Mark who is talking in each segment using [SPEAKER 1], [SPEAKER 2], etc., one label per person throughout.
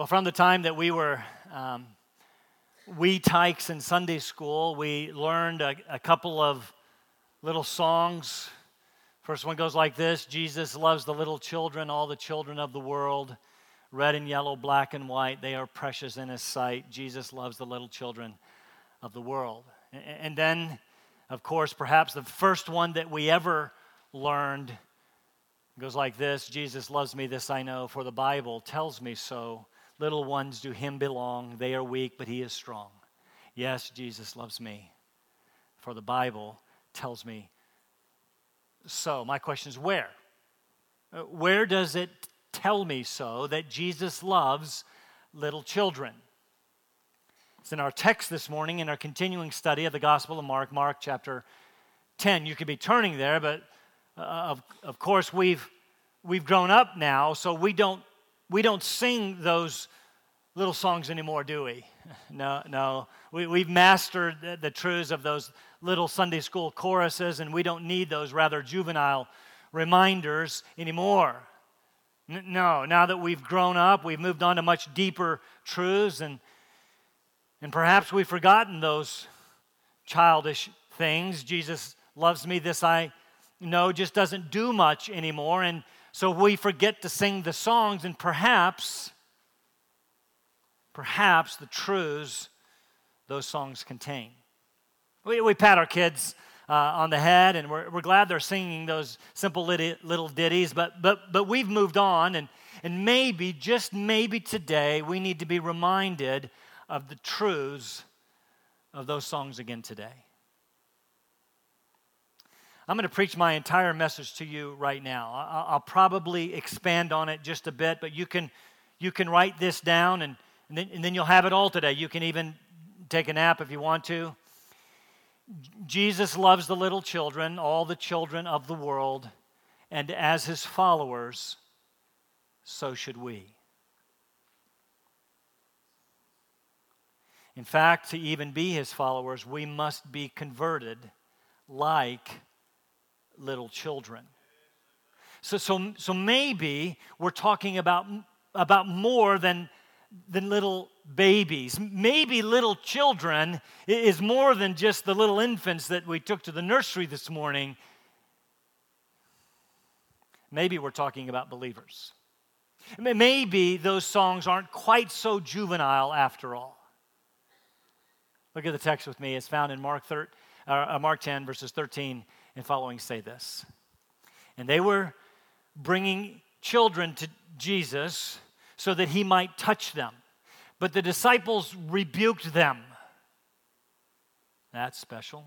[SPEAKER 1] Well, from the time that we were um, wee tykes in Sunday school, we learned a, a couple of little songs. First one goes like this Jesus loves the little children, all the children of the world. Red and yellow, black and white, they are precious in his sight. Jesus loves the little children of the world. And then, of course, perhaps the first one that we ever learned goes like this Jesus loves me, this I know, for the Bible tells me so. Little ones do him belong. They are weak, but he is strong. Yes, Jesus loves me. For the Bible tells me so. My question is where? Uh, where does it tell me so that Jesus loves little children? It's in our text this morning in our continuing study of the Gospel of Mark, Mark chapter 10. You could be turning there, but uh, of, of course, we've, we've grown up now, so we don't we don't sing those little songs anymore, do we? No, no. We, we've mastered the, the truths of those little Sunday school choruses, and we don't need those rather juvenile reminders anymore. N- no, now that we've grown up, we've moved on to much deeper truths, and, and perhaps we've forgotten those childish things. Jesus loves me, this I know, just doesn't do much anymore. And so we forget to sing the songs, and perhaps, perhaps the truths those songs contain. We, we pat our kids uh, on the head, and we're, we're glad they're singing those simple little ditties, but, but, but we've moved on, and, and maybe, just maybe today, we need to be reminded of the truths of those songs again today. I'm going to preach my entire message to you right now. I'll probably expand on it just a bit, but you can, you can write this down and, and, then, and then you'll have it all today. You can even take a nap if you want to. Jesus loves the little children, all the children of the world, and as his followers, so should we. In fact, to even be his followers, we must be converted like little children. So, so, so maybe we're talking about, about more than, than little babies. Maybe little children is more than just the little infants that we took to the nursery this morning. Maybe we're talking about believers. Maybe those songs aren't quite so juvenile after all. Look at the text with me. It's found in Mark, 13, uh, Mark 10, verses 13 and following say this. And they were bringing children to Jesus so that he might touch them. But the disciples rebuked them. That's special.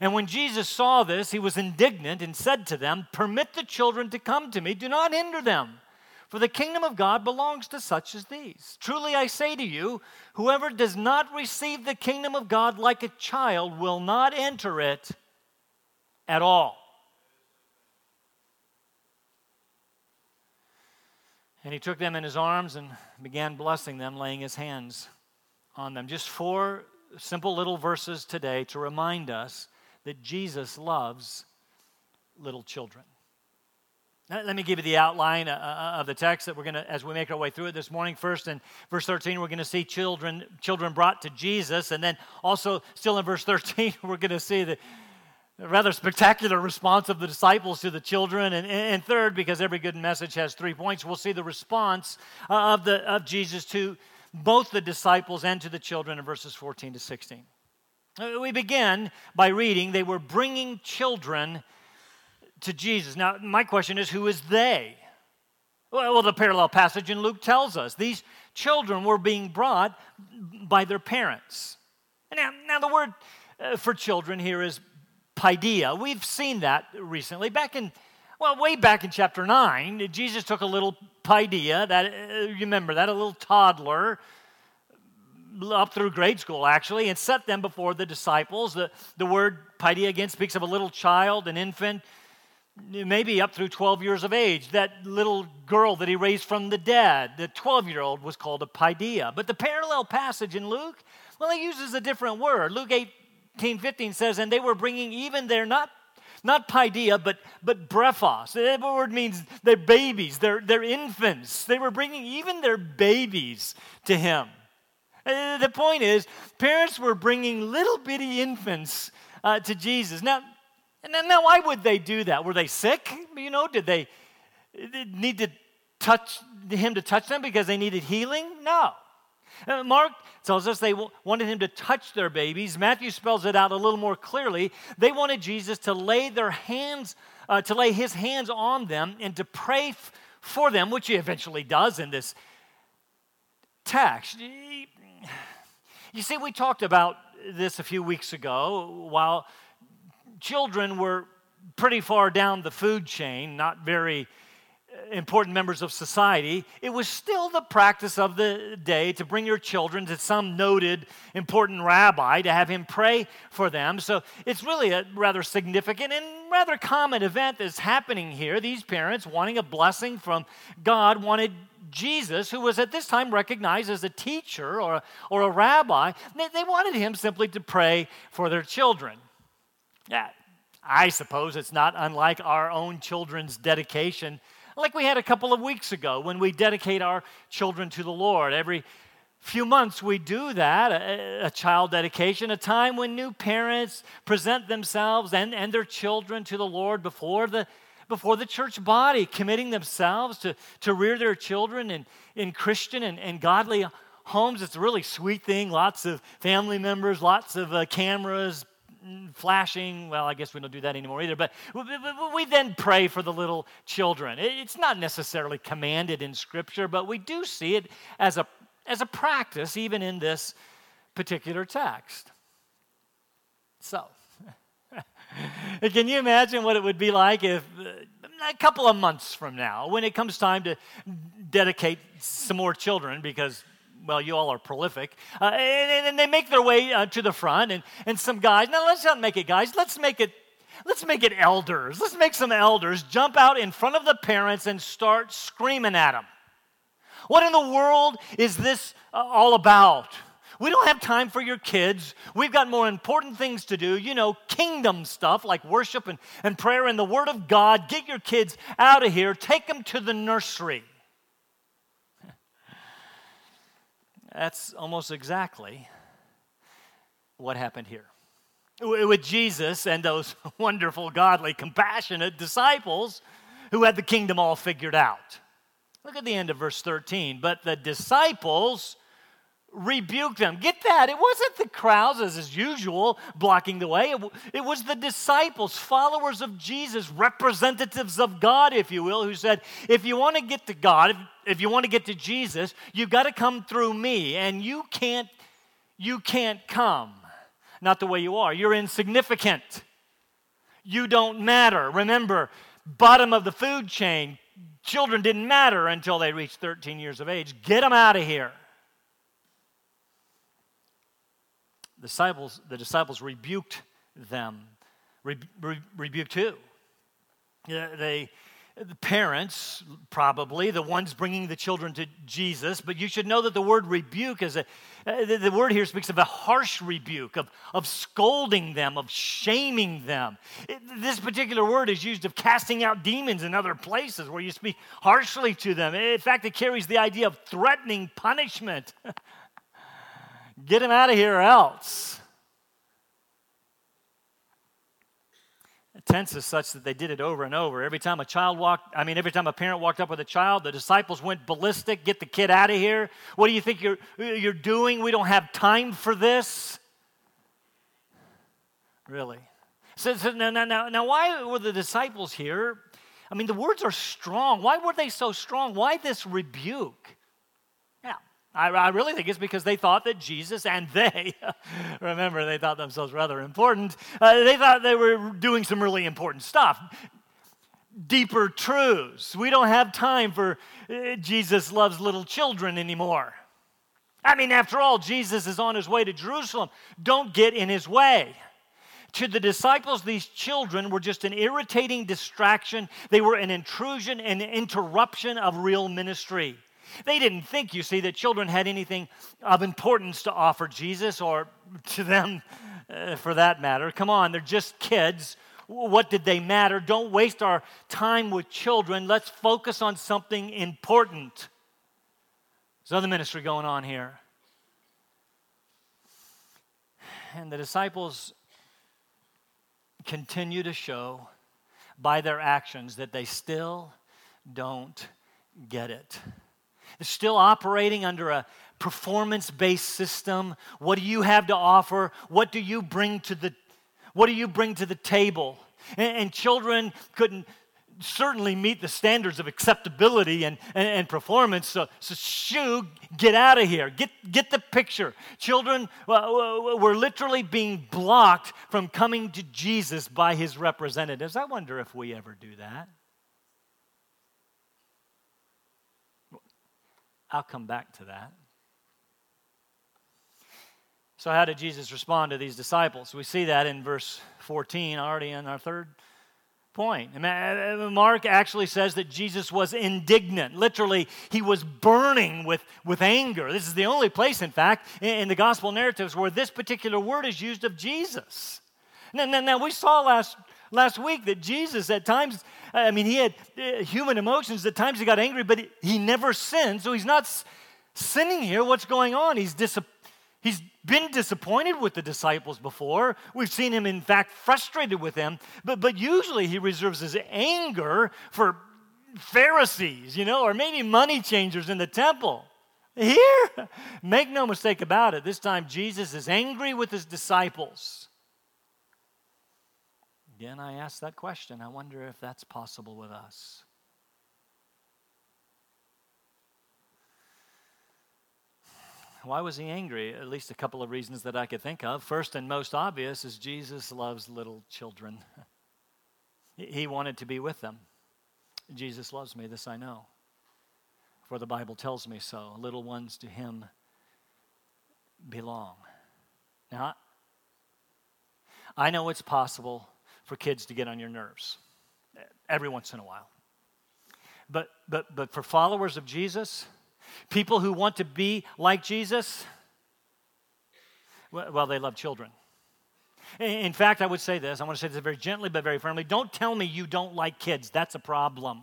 [SPEAKER 1] And when Jesus saw this, he was indignant and said to them, Permit the children to come to me, do not hinder them. For the kingdom of God belongs to such as these. Truly I say to you, whoever does not receive the kingdom of God like a child will not enter it at all. And he took them in his arms and began blessing them, laying his hands on them. Just four simple little verses today to remind us that Jesus loves little children. let me give you the outline uh, uh, of the text that we're going to, as we make our way through it this morning. First, in verse 13, we're going to see children, children brought to Jesus, and then also, still in verse 13, we're going to see that rather spectacular response of the disciples to the children. And, and third, because every good message has three points, we'll see the response uh, of, the, of Jesus to both the disciples and to the children in verses 14 to 16. Uh, we begin by reading, they were bringing children to Jesus. Now, my question is, who is they? Well, the parallel passage in Luke tells us these children were being brought by their parents. Now, now the word uh, for children here is paidia. We've seen that recently. Back in, well, way back in chapter 9, Jesus took a little paidia, that, uh, you remember that, a little toddler, up through grade school actually, and set them before the disciples. The, the word paidia again speaks of a little child, an infant, maybe up through 12 years of age. That little girl that he raised from the dead, the 12 year old, was called a paidia. But the parallel passage in Luke, well, he uses a different word. Luke 8 15 says, And they were bringing even their not, not paidia, but, but brephos. The word means they're babies, they're, they're infants. They were bringing even their babies to him. Uh, the point is, parents were bringing little bitty infants uh, to Jesus. Now, now, why would they do that? Were they sick? You know, did they need to touch him to touch them because they needed healing? No. Mark tells us they wanted him to touch their babies. Matthew spells it out a little more clearly. They wanted Jesus to lay their hands, uh, to lay his hands on them and to pray f- for them, which he eventually does in this text. You see, we talked about this a few weeks ago while children were pretty far down the food chain, not very important members of society, it was still the practice of the day to bring your children to some noted important rabbi to have him pray for them. So it's really a rather significant and rather common event that's happening here. These parents, wanting a blessing from God, wanted Jesus, who was at this time recognized as a teacher or, or a rabbi, they wanted him simply to pray for their children. Yeah, I suppose it's not unlike our own children's dedication like we had a couple of weeks ago when we dedicate our children to the Lord. Every few months we do that, a, a, child dedication, a time when new parents present themselves and, and their children to the Lord before the, before the church body, committing themselves to, to rear their children in, in Christian and, and godly homes. It's a really sweet thing. Lots of family members, lots of uh, cameras, flashing. Well, I guess we don't do that anymore either. But we then pray for the little children. It's not necessarily commanded in Scripture, but we do see it as a, as a practice, even in this particular text. So, can you imagine what it would be like if a couple of months from now, when it comes time to dedicate some more children, because well, you all are prolific. Uh, and, and, they make their way uh, to the front, and, and some guys, now let's not make it guys, let's make it. Let's make it elders. Let's make some elders jump out in front of the parents and start screaming at them. What in the world is this uh, all about? We don't have time for your kids. We've got more important things to do, you know, kingdom stuff like worship and, and prayer and the Word of God. Get your kids out of here, take them to the nursery. That's almost exactly what happened here. With Jesus and those wonderful, godly, compassionate disciples who had the kingdom all figured out. Look at the end of verse 13. But the disciples rebuked them. Get that? It wasn't the crowds, as is usual, blocking the way. It, it, was the disciples, followers of Jesus, representatives of God, if you will, who said, if you want to get to God, if, if you want to get to Jesus, you've got to come through me, and you can't, you can't come. Not the way you are. You're insignificant. You don't matter. Remember, bottom of the food chain, children didn't matter until they reached 13 years of age. Get them out of here. the disciples, the disciples rebuked them. Re, re, rebuked who? They, the parents, probably, the ones bringing the children to Jesus, but you should know that the word rebuke is a, uh, the, the word here speaks of a harsh rebuke, of, of scolding them, of shaming them. It, this particular word is used of casting out demons in other places where you speak harshly to them. In fact, it carries the idea of threatening punishment. Get him out of here or else. Tense is such that they did it over and over. Every time a child walked, I mean, every time a parent walked up with a child, the disciples went ballistic. Get the kid out of here. What do you think you're, you're doing? We don't have time for this. Really? So, so now, now, now, now, why were the disciples here? I mean, the words are strong. Why were they so strong? Why this rebuke? I, I really think it's because they thought that Jesus and they, remember, they thought themselves rather important, uh, they thought they were doing some really important stuff. Deeper truths. We don't have time for uh, Jesus loves little children anymore. I mean, after all, Jesus is on his way to Jerusalem. Don't get in his way. To the disciples, these children were just an irritating distraction. They were an intrusion an interruption of real ministry. They didn't think, you see, that children had anything of importance to offer Jesus or to them uh, for that matter. Come on, they're just kids what did they matter? Don't waste our time with children. Let's focus on something important. There's other ministry going on here. And the disciples continue to show by their actions that they still don't get it. They're still operating under a performance based system. What do you have to offer? What do you bring to the what do you bring to the table? And, and children couldn't certainly meet the standards of acceptability and, and, and, performance. So, so, shoo, get out of here. Get, get the picture. Children uh, uh, were literally being blocked from coming to Jesus by his representatives. I wonder if we ever do that. I'll come back to that. So, how did Jesus respond to these disciples? We see that in verse 14, already in our third point. Uh, Mark actually says that Jesus was indignant. Literally, he was burning with, with anger. This is the only place, in fact, in, in the gospel narratives where this particular word is used of Jesus. Now, now, now, we saw last, last week that Jesus, at times, I mean, he had uh, human emotions. At times, he got angry, but he, never sinned. So he's not sinning here. What's going on? He's He's been disappointed with the disciples before. We've seen him, in fact, frustrated with them. But, but usually he reserves his anger for Pharisees, you know, or maybe money changers in the temple. Here, make no mistake about it, this time Jesus is angry with his disciples. Again, I ask that question. I wonder if that's possible with us. Why was he angry? At least a couple of reasons that I could think of. First and most obvious is Jesus loves little children. he wanted to be with them. Jesus loves me, this I know. For the Bible tells me so. Little ones to him belong. Now, I know it's possible for kids to get on your nerves eh, every once in a while. But, but, but for followers of Jesus, People who want to be like Jesus, well, they love children. In fact, I would say this I want to say this very gently but very firmly. Don't tell me you don't like kids. That's a problem.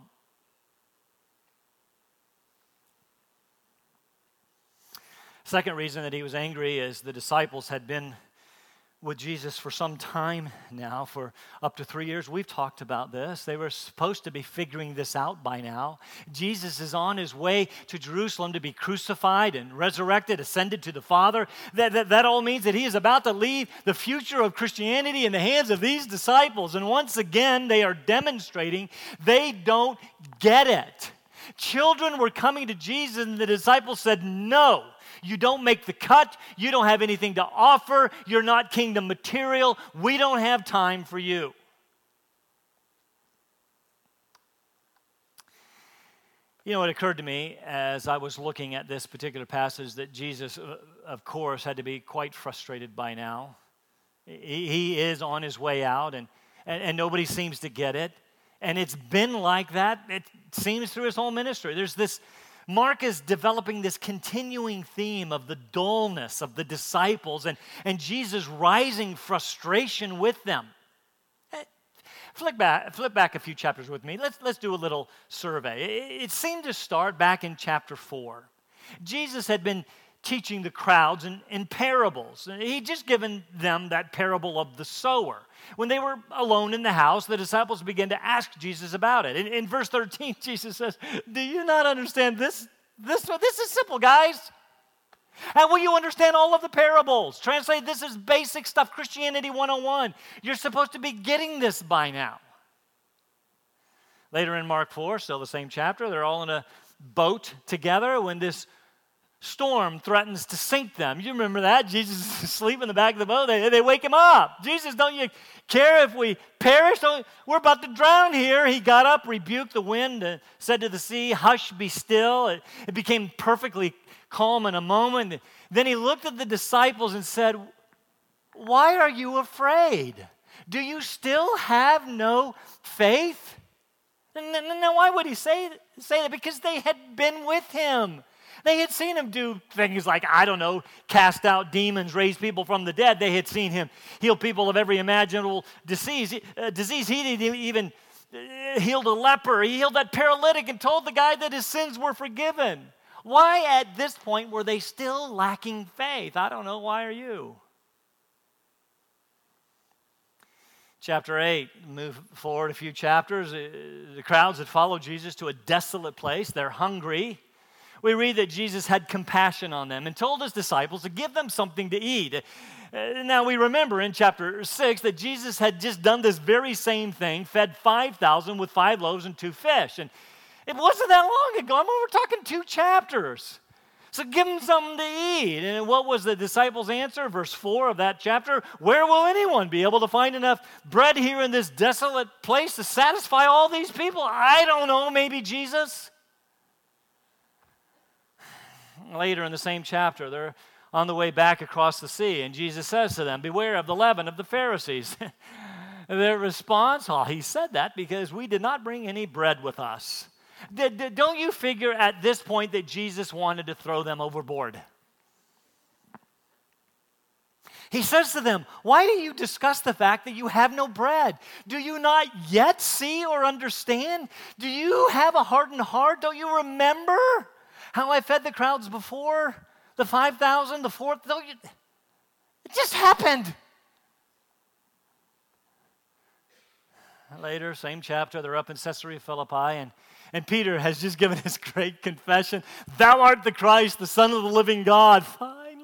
[SPEAKER 1] Second reason that he was angry is the disciples had been with Jesus for some time now, for up to three years. We've talked about this. They were supposed to be figuring this out by now. Jesus is on his way to Jerusalem to be crucified and resurrected, ascended to the Father. That, that, that all means that he is about to leave the future of Christianity in the hands of these disciples. And once again, they are demonstrating they don't get it. Children were coming to Jesus, and the disciples said, No. You don't make the cut. You don't have anything to offer. You're not kingdom material. We don't have time for you. You know, it occurred to me as I was looking at this particular passage that Jesus, uh, of course, had to be quite frustrated by now. He is on his way out, and, and, and nobody seems to get it. And it's been like that, it seems, through his whole ministry. There's this Mark is developing this continuing theme of the dullness of the disciples and, and Jesus' rising frustration with them. Eh, flip back, flip back a few chapters with me. Let's, let's do a little survey. It, it seemed to start back in chapter 4. Jesus had been teaching the crowds in, in parables. He'd just given them that parable of the sower. When they were alone in the house, the disciples began to ask Jesus about it. In, in verse 13, Jesus says, Do you not understand this? This, this is simple, guys. And will you understand all of the parables? Translate this is basic stuff, Christianity 101. You're supposed to be getting this by now. Later in Mark 4, still the same chapter, they're all in a boat together when this storm threatens to sink them. You remember that? Jesus is asleep in the back of the boat. They, they wake him up. Jesus, don't you care if we perish? We're about to drown here. He got up, rebuked the wind, and said to the sea, Hush, be still. It, it became perfectly calm in a moment. Then he looked at the disciples and said, Why are you afraid? Do you still have no faith? Now, why would he say, say that? Because they had been with him. They had seen him do things like, I don't know, cast out demons, raise people from the dead. They had seen him heal people of every imaginable disease. Uh, disease. He didn't even uh, healed a leper. He healed that paralytic and told the guy that his sins were forgiven. Why at this point were they still lacking faith? I don't know. Why are you? chapter 8, move forward a few chapters. Uh, the crowds had followed Jesus to a desolate place. They're hungry. We read that Jesus had compassion on them and told his disciples to give them something to eat. Uh, now, we remember in chapter 6 that Jesus had just done this very same thing, fed 5,000 with five loaves and two fish. And it wasn't that long ago. I mean, we're talking two chapters. So give them something to eat. And what was the disciples' answer? Verse 4 of that chapter Where will anyone be able to find enough bread here in this desolate place to satisfy all these people? I don't know, maybe Jesus. Later in the same chapter, they're on the way back across the sea, and Jesus says to them, Beware of the leaven of the Pharisees. Their response, oh, he said that because we did not bring any bread with us. Don't you figure at this point that Jesus wanted to throw them overboard? He says to them, Why do you discuss the fact that you have no bread? Do you not yet see or understand? Do you have a hardened heart? Don't you remember how I fed the crowds before? The 5,000, the 4,000. It just happened. Later, same chapter, they're up in Caesarea Philippi, and and Peter has just given his great confession Thou art the Christ, the Son of the living God.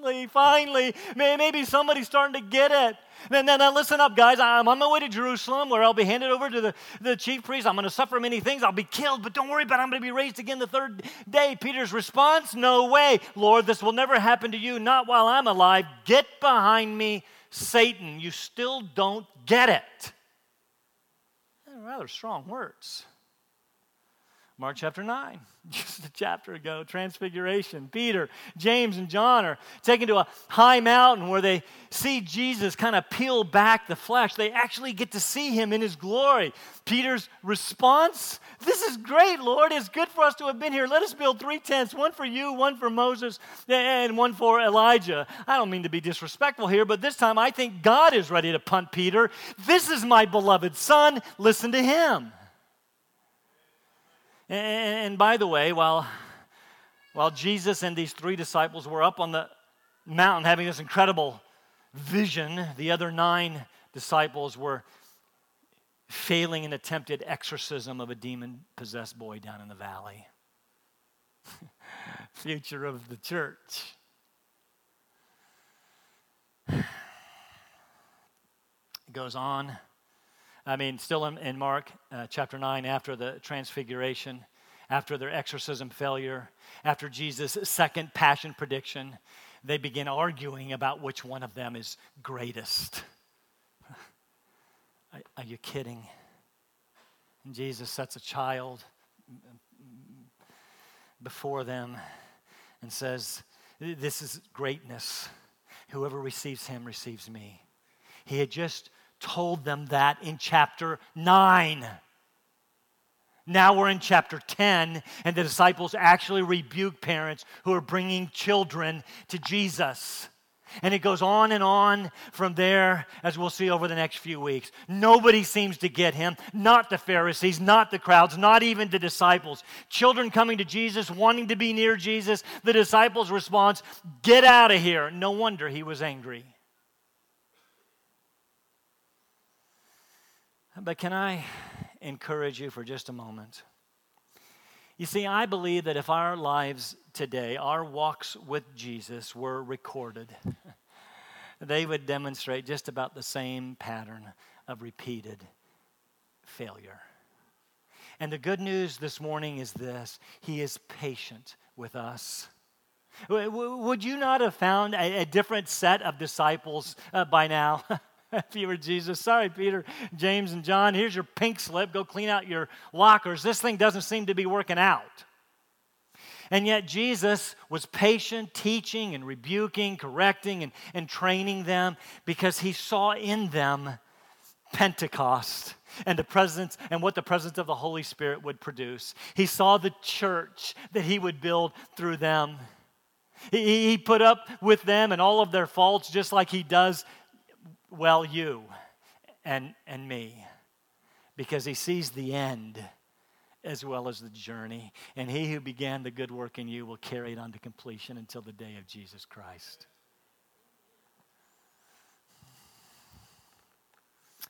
[SPEAKER 1] Finally, finally, maybe somebody's starting to get it. Then, now, listen up, guys. I'm on my way to Jerusalem where I'll be handed over to the, the chief priest. I'm going to suffer many things. I'll be killed, but don't worry about it. I'm going to be raised again the third day. Peter's response No way, Lord, this will never happen to you, not while I'm alive. Get behind me, Satan. You still don't get it. Rather strong words. Mark chapter 9, just a chapter ago, Transfiguration. Peter, James, and John are taken to a high mountain where they see Jesus kind of peel back the flesh. They actually get to see him in his glory. Peter's response This is great, Lord. It's good for us to have been here. Let us build three tents one for you, one for Moses, and one for Elijah. I don't mean to be disrespectful here, but this time I think God is ready to punt Peter. This is my beloved son. Listen to him. And, by the way, while, while Jesus and these three disciples were up on the mountain having this incredible vision, the other nine disciples were failing an attempted exorcism of a demon possessed boy down in the valley. Future of the church. It goes on. I mean, still in, in Mark uh, chapter 9, after the transfiguration, after their exorcism failure, after Jesus' second passion prediction, they begin arguing about which one of them is greatest. Are you kidding? And Jesus sets a child before them and says, This is greatness. Whoever receives him receives me. He had just told them that in chapter 9. Now we're in chapter 10, and the disciples actually rebuke parents who are bringing children to Jesus. And it goes on and on from there, as we'll see over the next few weeks. Nobody seems to get him, not the Pharisees, not the crowds, not even the disciples. Children coming to Jesus, wanting to be near Jesus. The disciples' response, Get out of here. No wonder he was angry. But can I encourage you for just a moment? You see, I believe that if our lives today, our walks with Jesus, were recorded, they would demonstrate just about the same pattern of repeated failure. And the good news this morning is this He is patient with us. Would you not have found a, different set of disciples uh, by now? if you were Jesus. Sorry, Peter, James, and John. Here's your pink slip. Go clean out your lockers. This thing doesn't seem to be working out. And yet, Jesus was patient, teaching and rebuking, correcting and, and training them because he saw in them Pentecost. and the presence and what the presence of the Holy Spirit would produce. He saw the church that he would build through them. He, he put up with them and all of their faults just like he does, well, you and, and me, because he sees the end as well as the journey. And he who began the good work in you will carry it on to completion until the day of Jesus Christ.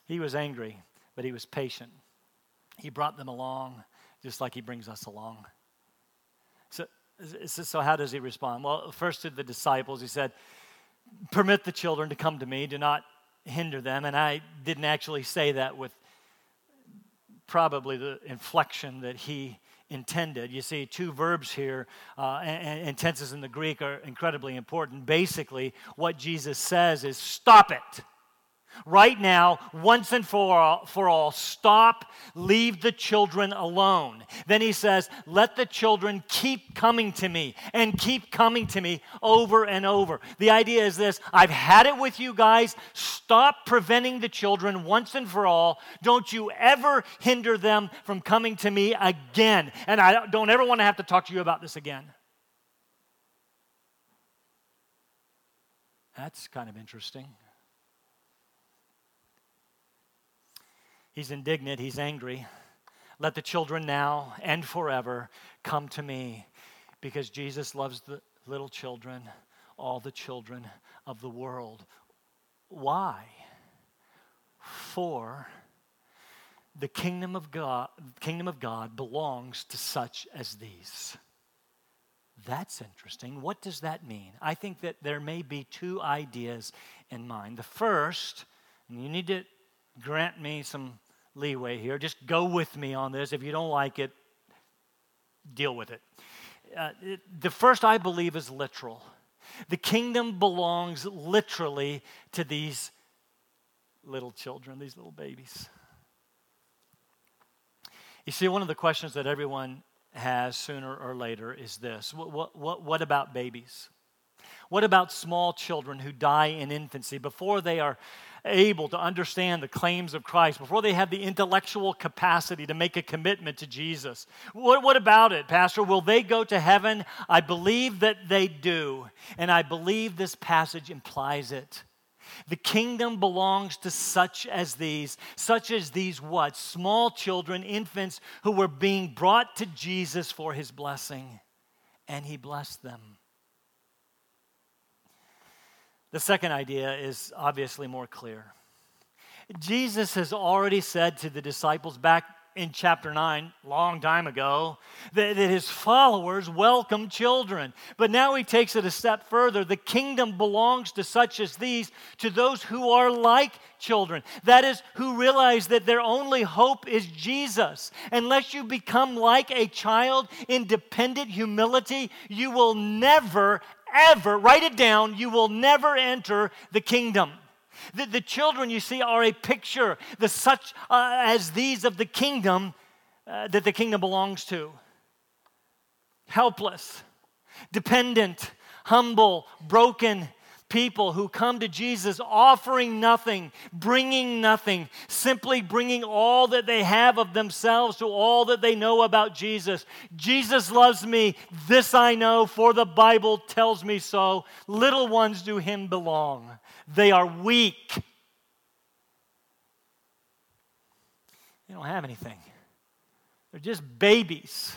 [SPEAKER 1] He was angry, but he was patient. He brought them along just like he brings us along. So, so how does he respond? Well, first to the disciples, he said, Permit the children to come to me, do not hinder them. And I didn't actually say that with probably the inflection that he intended. You see, two verbs here uh, and, and tenses in the Greek are incredibly important. Basically, what Jesus says is stop it. Right now, once and for all, for all, stop, leave the children alone. Then he says, Let the children keep coming to me and keep coming to me over and over. The idea is this I've had it with you guys. Stop preventing the children once and for all. Don't you ever hinder them from coming to me again. And I don't ever want to have to talk to you about this again. That's kind of interesting. He's indignant, he's angry. Let the children now and forever come to me because Jesus loves the little children, all the children of the world. Why? For the kingdom of God, kingdom of God belongs to such as these. That's interesting. What does that mean? I think that there may be two ideas in mind. The first, and you need to grant me some leeway here. Just go with me on this. If you don't like it, deal with it. Uh, the first, I believe, is literal. The kingdom belongs literally to these little children, these little babies. You see, one of the questions that everyone has sooner or later is this what, what, what about babies? What about small children who die in infancy before they are able to understand the claims of Christ, before they have the intellectual capacity to make a commitment to Jesus. What, what about it, Pastor? Will they go to heaven? I believe that they do, and I believe this passage implies it. The kingdom belongs to such as these, such as these what? Small children, infants who were being brought to Jesus for his blessing, and he blessed them. The second idea is obviously more clear. Jesus has already said to the disciples back in chapter 9, long time ago, that, that, his followers welcome children. But now he takes it a step further. The kingdom belongs to such as these, to those who are like children. That is, who realize that their only hope is Jesus. Unless you become like a child in dependent humility, you will never, ever, write it down, you will never enter the kingdom. The, the children, you see, are a picture, the such uh, as these of the kingdom uh, that the kingdom belongs to. Helpless, dependent, humble, broken, people who come to Jesus offering nothing, bringing nothing, simply bringing all that they have of themselves to all that they know about Jesus. Jesus loves me. This I know, for the Bible tells me so. Little ones do him belong. They are weak. They don't have anything. They're just babies.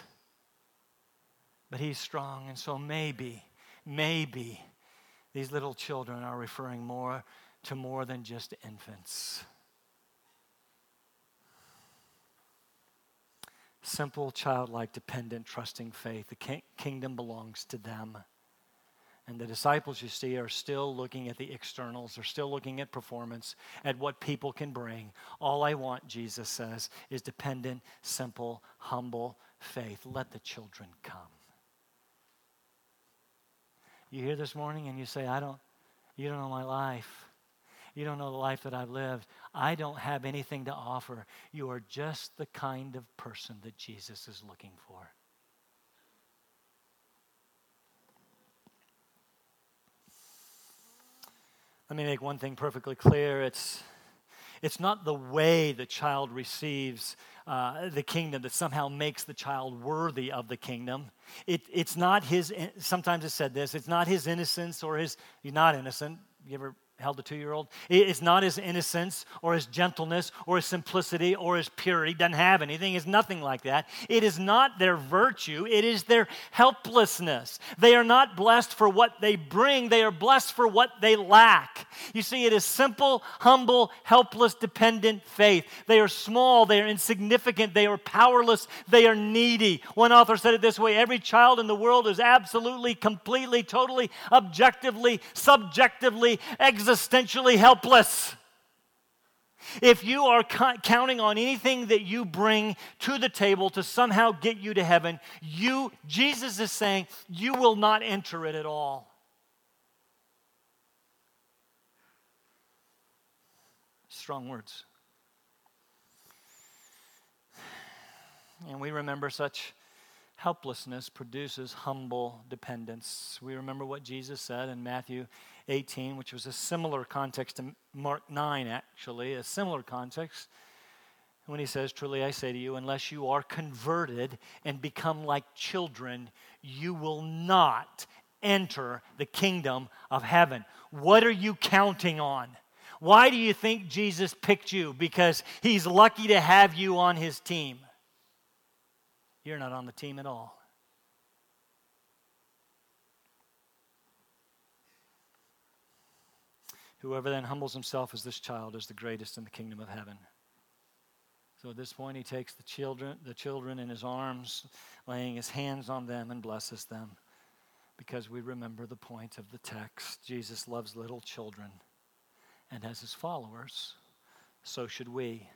[SPEAKER 1] But he's strong, and so maybe, maybe these little children are referring more to more than just infants. Simple, childlike, dependent, trusting faith. The kingdom belongs to them. And the disciples, you see, are still looking at the externals. They're still looking at performance, at what people can bring. All I want, Jesus says, is dependent, simple, humble faith. Let the children come. You hear this morning and you say, I don't, you don't know my life. You don't know the life that I've lived. I don't have anything to offer. You are just the kind of person that Jesus is looking for. Let me make one thing perfectly clear. It's, It's not the way the child receives uh, the kingdom that somehow makes the child worthy of the kingdom. It, it's not his, sometimes it's said this, it's not his innocence or his, he's not innocent. You ever held a two year old. It's not his innocence or his gentleness or his simplicity or his purity. Doesn't have anything. It's nothing like that. It is not their virtue, it is their helplessness. They are not blessed for what they bring, they are blessed for what they lack. You see, it is simple, humble, helpless, dependent faith. They are small, they are insignificant, they are powerless, they are needy. One author said it this way every child in the world is absolutely, completely, totally, objectively, subjectively, existentially helpless. If you are counting on anything that you bring to the table to somehow get you to heaven, you Jesus is saying you will not enter it at all. Strong words. And we remember such helplessness produces humble dependence. We remember what Jesus said in Matthew 18, which was a similar context to Mark 9, actually, a similar context. When he says, Truly I say to you, unless you are converted and become like children, you will not enter the kingdom of heaven. What are you counting on? Why do you think Jesus picked you? Because he's lucky to have you on his team. You're not on the team at all. Whoever then humbles himself as this child is the greatest in the kingdom of heaven. So at this point, he takes the children, the children in his arms, laying his hands on them and blesses them. Because we remember the point of the text Jesus loves little children, and as his followers, so should we.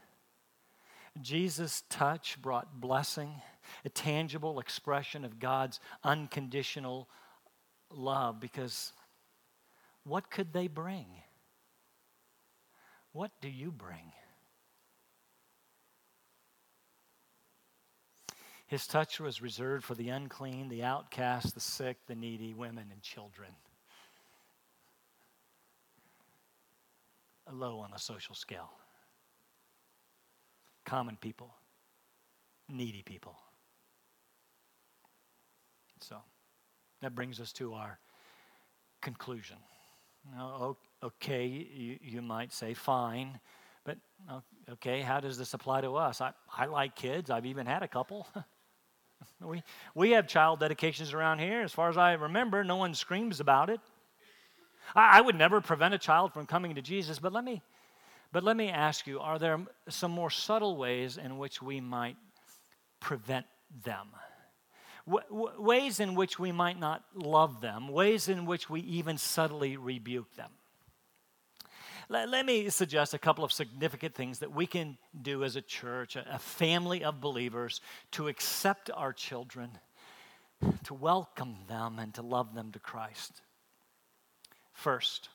[SPEAKER 1] Jesus' touch brought blessing, a tangible expression of God's unconditional love, because what could they bring? What do you bring? His touch was reserved for the unclean, the outcast, the sick, the needy, women, and children. Low on the social scale. Common people, needy people. So that brings us to our conclusion. Okay, you, you might say, fine, but okay, how does this apply to us? I, I like kids, I've even had a couple. we, we have child dedications around here. As far as I remember, no one screams about it. I, I would never prevent a child from coming to Jesus, but let me, but let me ask you are there some more subtle ways in which we might prevent them? W- ways in which we might not love them, ways in which we even subtly rebuke them. Let, let me suggest a couple of significant things that we can do as a church, a, a family of believers, to accept our children, to welcome them, and to love them to Christ. First,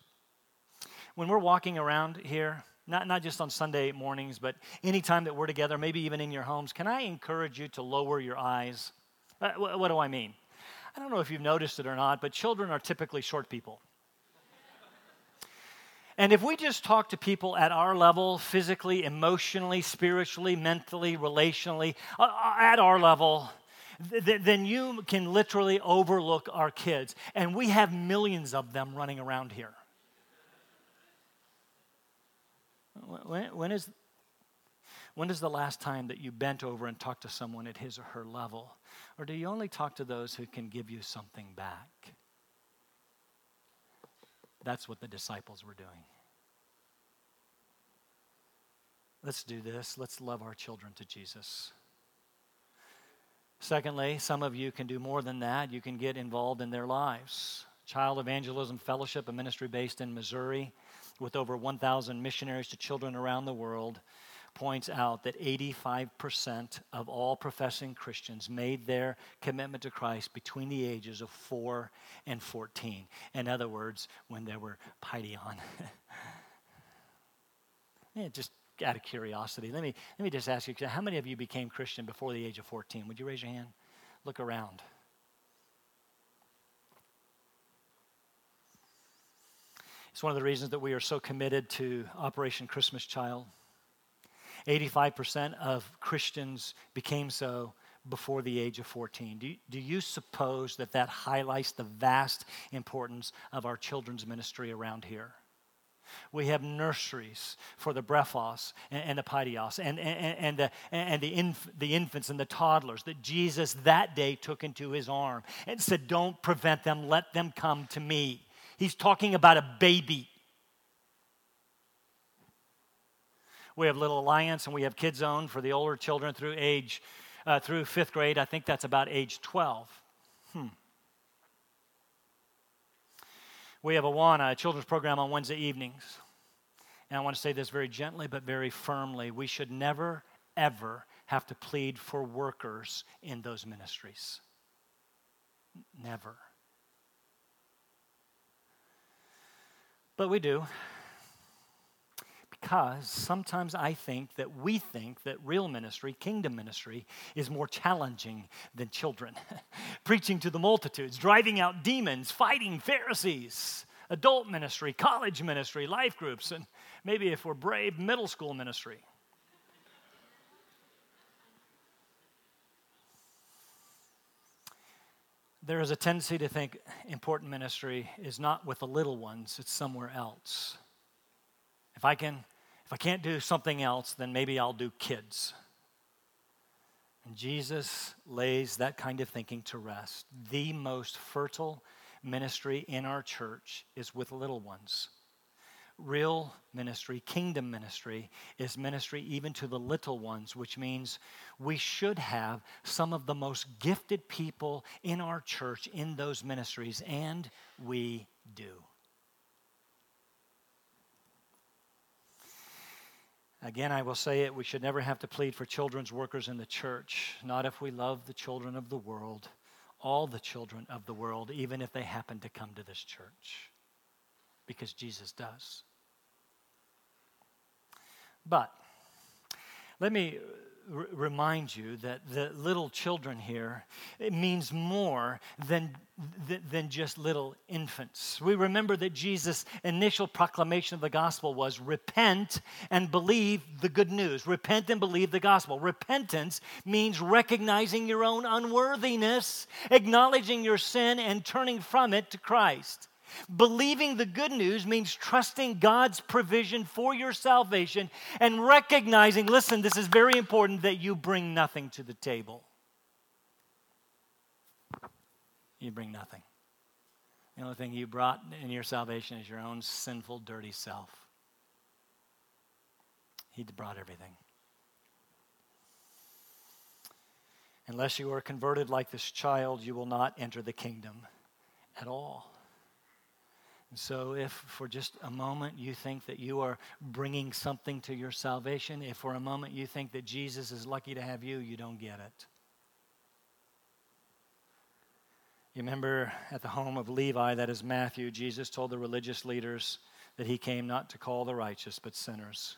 [SPEAKER 1] when we're walking around here, not, not just on Sunday mornings, but anytime that we're together, maybe even in your homes, can I encourage you to lower your eyes? Uh, what do I mean? I don't know if you've noticed it or not, but children are typically short people. And if we just talk to people at our level, physically, emotionally, spiritually, mentally, relationally, uh, uh at our level, th- then you can literally overlook our kids. And we have millions of them running around here. When, is, when is the last time that you bent over and talked to someone at his or her level? Or do you only talk to those who can give you something back? That's what the disciples were doing. Let's do this. Let's love our children to Jesus. Secondly, some of you can do more than that. You can get involved in their lives. Child Evangelism Fellowship, a ministry based in Missouri with over 1,000 missionaries to children around the world, points out that 85% of all professing Christians made their commitment to Christ between the ages of 4 and 14. In other words, when they were paidion. yeah, just out of curiosity, let me, let me just ask you how many of you became Christian before the age of 14? Would you raise your hand? Look around. It's one of the reasons that we are so committed to Operation Christmas Child. 85% of Christians became so before the age of 14. Do you, do you suppose that that highlights the vast importance of our children's ministry around here? We have nurseries for the brephos and, and the paidios and, and, and, the, and the, inf, the infants and the toddlers that Jesus that day took into his arm and said, Don't prevent them, let them come to me. He's talking about a baby. We have Little Alliance and we have Kids Zone for the older children through age, uh, through fifth grade. I think that's about age 12. Hmm. We have Awana, a children's program on Wednesday evenings. And I want to say this very gently but very firmly. We should never, ever have to plead for workers in those ministries. Never. But we do because sometimes I think that we think that real ministry, kingdom ministry, is more challenging than children. Preaching to the multitudes, driving out demons, fighting Pharisees, adult ministry, college ministry, life groups, and maybe if we're brave, middle school ministry. There is a tendency to think important ministry is not with the little ones, it's somewhere else. If I can if I can't do something else, then maybe I'll do kids. And Jesus lays that kind of thinking to rest. The most fertile ministry in our church is with little ones. Real ministry, kingdom ministry, is ministry even to the little ones, which means we should have some of the most gifted people in our church in those ministries, and we do. Again, I will say it we should never have to plead for children's workers in the church, not if we love the children of the world, all the children of the world, even if they happen to come to this church, because Jesus does. But let me r- remind you that the little children here it means more than, th- than just little infants. We remember that Jesus' initial proclamation of the gospel was repent and believe the good news. Repent and believe the gospel. Repentance means recognizing your own unworthiness, acknowledging your sin, and turning from it to Christ. Believing the good news means trusting God's provision for your salvation and recognizing, listen, this is very important, that you bring nothing to the table. You bring nothing. The only thing you brought in your salvation is your own sinful, dirty self. He brought everything. Unless you are converted like this child, you will not enter the kingdom at all. And so, if for just a moment you think that you are bringing something to your salvation, if for a moment you think that Jesus is lucky to have you, you don't get it. You remember at the home of Levi, that is Matthew, Jesus told the religious leaders that he came not to call the righteous, but sinners.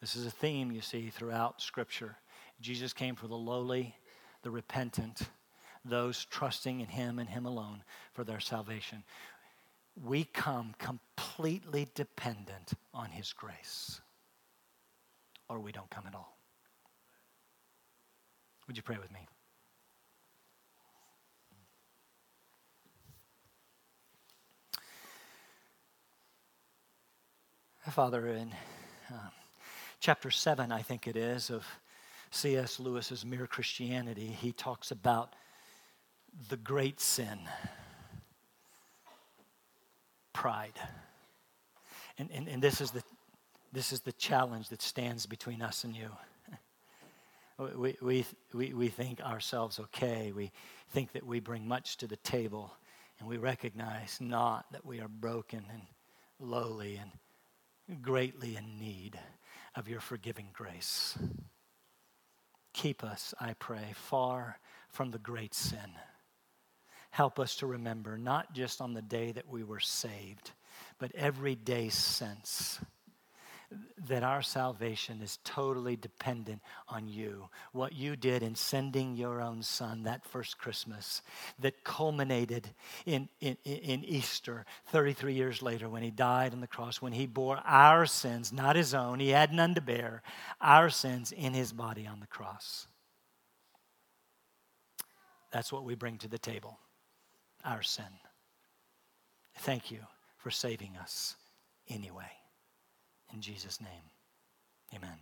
[SPEAKER 1] This is a theme you see throughout Scripture. Jesus came for the lowly, the repentant, those trusting in him and him alone for their salvation we come completely dependent on His grace, or we don't come at all. Would you pray with me? Father, in uh, chapter 7, I think it is, of C.S. Lewis's Mere Christianity, he talks about the great sin pride. And, and, and this, is the, this is the challenge that stands between us and you. We, we, we, we think ourselves okay. We think that we bring much to the table, and we recognize not that we are broken and lowly and greatly in need of your forgiving grace. Keep us, I pray, far from the great sin help us to remember, not just on the day that we were saved, but every day since, that our salvation is totally dependent on you. What you did in sending your own son that first Christmas that culminated in, in, in Easter 33 years later when he died on the cross, when he bore our sins, not his own, he had none to bear, our sins in his body on the cross. That's what we bring to the table our sin. Thank you for saving us anyway. In Jesus' name, amen.